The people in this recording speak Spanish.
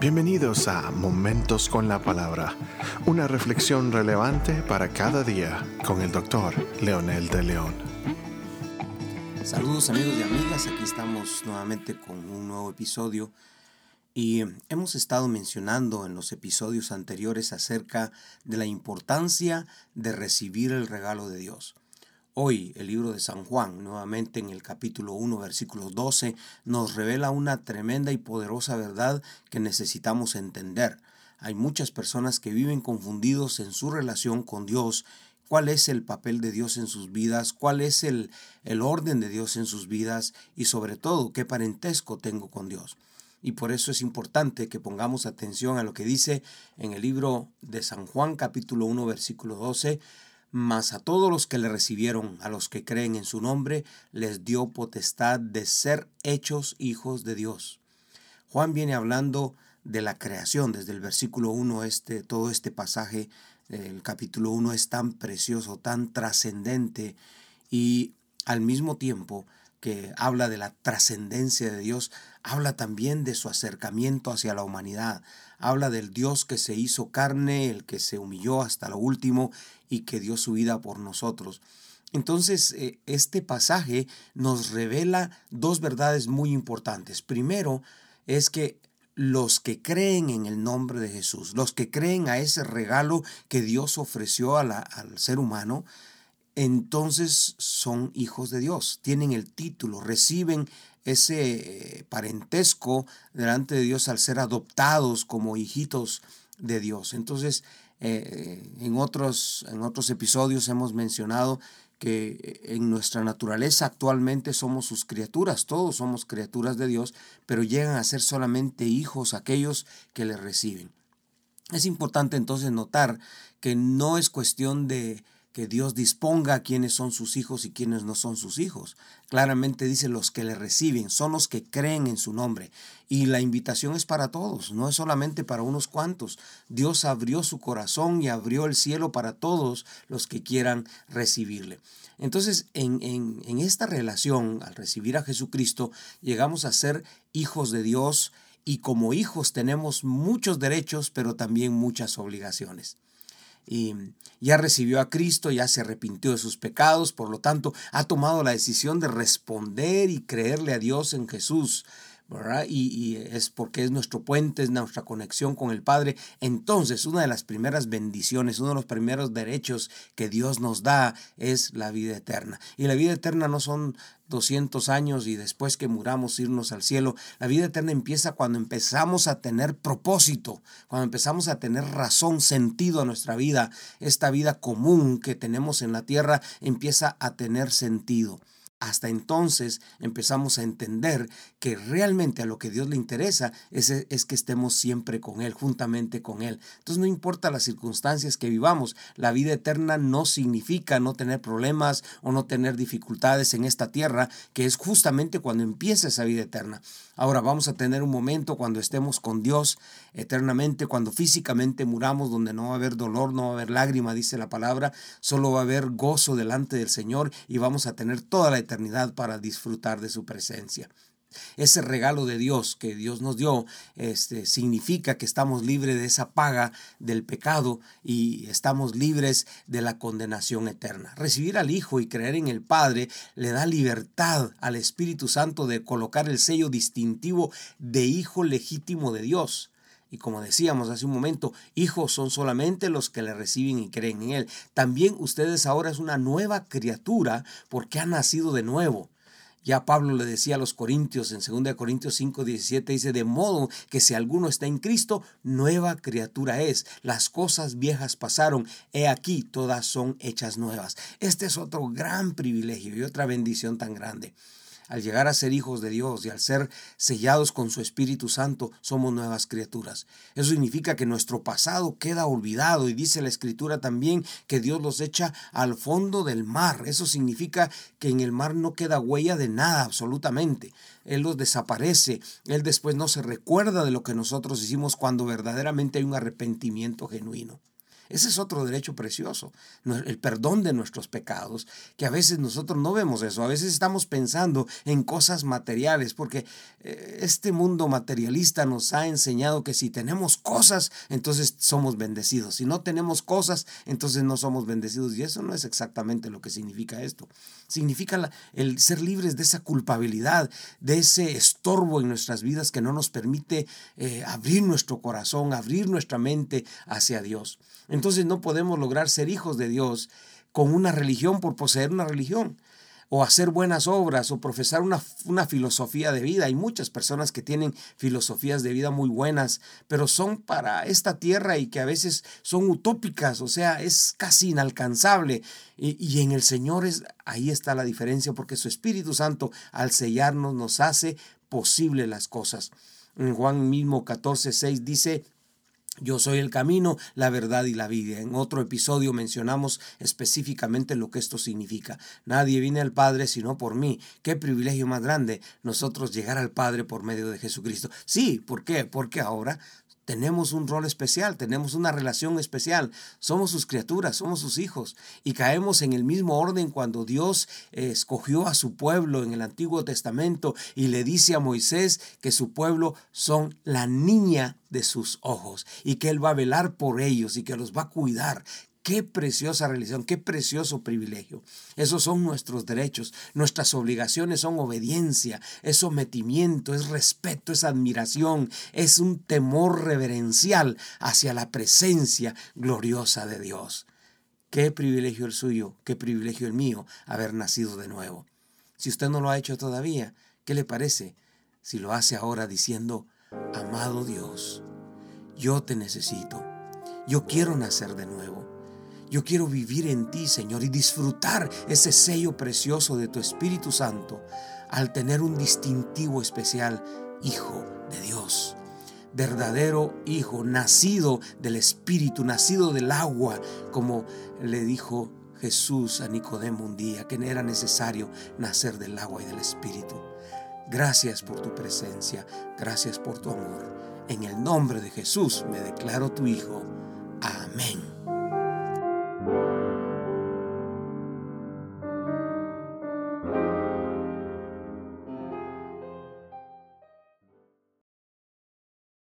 Bienvenidos a Momentos con la Palabra, una reflexión relevante para cada día con el doctor Leonel de León. Saludos amigos y amigas, aquí estamos nuevamente con un nuevo episodio y hemos estado mencionando en los episodios anteriores acerca de la importancia de recibir el regalo de Dios. Hoy el libro de San Juan, nuevamente en el capítulo 1, versículo 12, nos revela una tremenda y poderosa verdad que necesitamos entender. Hay muchas personas que viven confundidos en su relación con Dios cuál es el papel de Dios en sus vidas, cuál es el, el, orden de Dios en sus vidas y sobre todo qué parentesco tengo con Dios. Y por eso es importante que pongamos atención a lo que dice en el libro de San Juan capítulo 1 versículo 12, mas a todos los que le recibieron, a los que creen en su nombre, les dio potestad de ser hechos hijos de Dios. Juan viene hablando de la creación desde el versículo 1, este, todo este pasaje, el capítulo 1 es tan precioso, tan trascendente y al mismo tiempo que habla de la trascendencia de Dios, habla también de su acercamiento hacia la humanidad, habla del Dios que se hizo carne, el que se humilló hasta lo último y que dio su vida por nosotros. Entonces, eh, este pasaje nos revela dos verdades muy importantes. Primero, es que los que creen en el nombre de Jesús, los que creen a ese regalo que Dios ofreció al ser humano, entonces son hijos de Dios, tienen el título, reciben ese eh, parentesco delante de Dios al ser adoptados como hijitos de Dios. Entonces, eh, en, otros, en otros episodios hemos mencionado que en nuestra naturaleza actualmente somos sus criaturas, todos somos criaturas de Dios, pero llegan a ser solamente hijos aquellos que le reciben. Es importante entonces notar que no es cuestión de que Dios disponga quiénes son sus hijos y quiénes no son sus hijos. Claramente dice los que le reciben, son los que creen en su nombre. Y la invitación es para todos, no es solamente para unos cuantos. Dios abrió su corazón y abrió el cielo para todos los que quieran recibirle. Entonces, en, en, en esta relación, al recibir a Jesucristo, llegamos a ser hijos de Dios y como hijos tenemos muchos derechos, pero también muchas obligaciones y ya recibió a Cristo, ya se arrepintió de sus pecados, por lo tanto ha tomado la decisión de responder y creerle a Dios en Jesús. Y, y, es porque es nuestro puente, es nuestra conexión con el Padre. Entonces, una de las primeras bendiciones, uno de los primeros derechos que Dios nos da es la vida eterna. Y la vida eterna no son 200 años y después que muramos irnos al cielo. La vida eterna empieza cuando empezamos a tener propósito, cuando empezamos a tener razón, sentido a nuestra vida. Esta vida común que tenemos en la tierra empieza a tener sentido. Hasta entonces empezamos a entender que realmente a lo que Dios le interesa es, es, que estemos siempre con Él, juntamente con Él. Entonces no importa las circunstancias que vivamos, la vida eterna no significa no tener problemas o no tener dificultades en esta tierra, que es justamente cuando empieza esa vida eterna. Ahora vamos a tener un momento cuando estemos con Dios eternamente, cuando físicamente muramos, donde no va a haber dolor, no va a haber lágrima, dice la palabra, solo va a haber gozo delante del Señor y vamos a tener toda la eternidad para disfrutar de su presencia. Ese regalo de Dios que Dios nos dio este, significa que estamos libres de esa paga del pecado y estamos libres de la condenación eterna. Recibir al Hijo y creer en el Padre le da libertad al Espíritu Santo de colocar el sello distintivo de Hijo legítimo de Dios. Y como decíamos hace un momento, hijos son solamente los que le reciben y creen en Él. También ustedes ahora es una nueva criatura porque han nacido de nuevo. Ya Pablo le decía a los Corintios en 2 Corintios 5, 17, dice, de modo que si alguno está en Cristo, nueva criatura es. Las cosas viejas pasaron, he aquí, todas son hechas nuevas. Este es otro gran privilegio y otra bendición tan grande. Al llegar a ser hijos de Dios y al ser sellados con su Espíritu Santo, somos nuevas criaturas. Eso significa que nuestro pasado queda olvidado y dice la Escritura también que Dios los echa al fondo del mar. Eso significa que en el mar no queda huella de nada absolutamente. Él los desaparece. Él después no se recuerda de lo que nosotros hicimos cuando verdaderamente hay un arrepentimiento genuino. Ese es otro derecho precioso, el perdón de nuestros pecados, que a veces nosotros no vemos eso, a veces estamos pensando en cosas materiales, porque eh, este mundo materialista nos ha enseñado que si tenemos cosas, entonces somos bendecidos, si no tenemos cosas, entonces no somos bendecidos, y eso no es exactamente lo que significa esto. Significa el ser libres de esa culpabilidad, de ese estorbo en nuestras vidas que no nos permite eh, abrir nuestro corazón, abrir nuestra mente hacia Dios. Entonces no podemos lograr ser hijos de Dios con una religión por poseer una religión o hacer buenas obras o profesar una, una, filosofía de vida. Hay muchas personas que tienen filosofías de vida muy buenas, pero son para esta tierra y que a veces son utópicas, o sea, es casi inalcanzable. Y, y en el Señor es, ahí está la diferencia, porque su Espíritu Santo al sellarnos nos hace posible las cosas. En Juan mismo 14, 6 dice, yo soy el camino, la verdad y la vida. En otro episodio mencionamos específicamente lo que esto significa. Nadie viene al Padre sino por mí. Qué privilegio más grande nosotros llegar al Padre por medio de Jesucristo. Sí, ¿por qué? Porque ahora tenemos un rol especial, tenemos una relación especial, somos sus criaturas, somos sus hijos. Y caemos en el mismo orden cuando Dios escogió a su pueblo en el Antiguo Testamento y le dice a Moisés que su pueblo son la niña de sus ojos y que Él va a velar por ellos y que los va a cuidar, Qué preciosa religión, qué precioso privilegio. Esos son nuestros derechos. Nuestras obligaciones son obediencia, es sometimiento, es respeto, es admiración, es un temor reverencial hacia la presencia gloriosa de Dios. Qué privilegio el suyo, qué privilegio el mío haber nacido de nuevo. Si usted no lo ha hecho todavía, ¿qué le parece si lo hace ahora diciendo, amado Dios, yo te necesito, yo quiero nacer de nuevo? Yo quiero vivir en ti, Señor, y disfrutar ese sello precioso de tu Espíritu Santo al tener un distintivo especial, Hijo de Dios. Verdadero Hijo, nacido del Espíritu, nacido del agua, como le dijo Jesús a Nicodemo un día, que era necesario nacer del agua y del Espíritu. Gracias por tu presencia, gracias por tu amor. En el nombre de Jesús me declaro tu Hijo. Amén.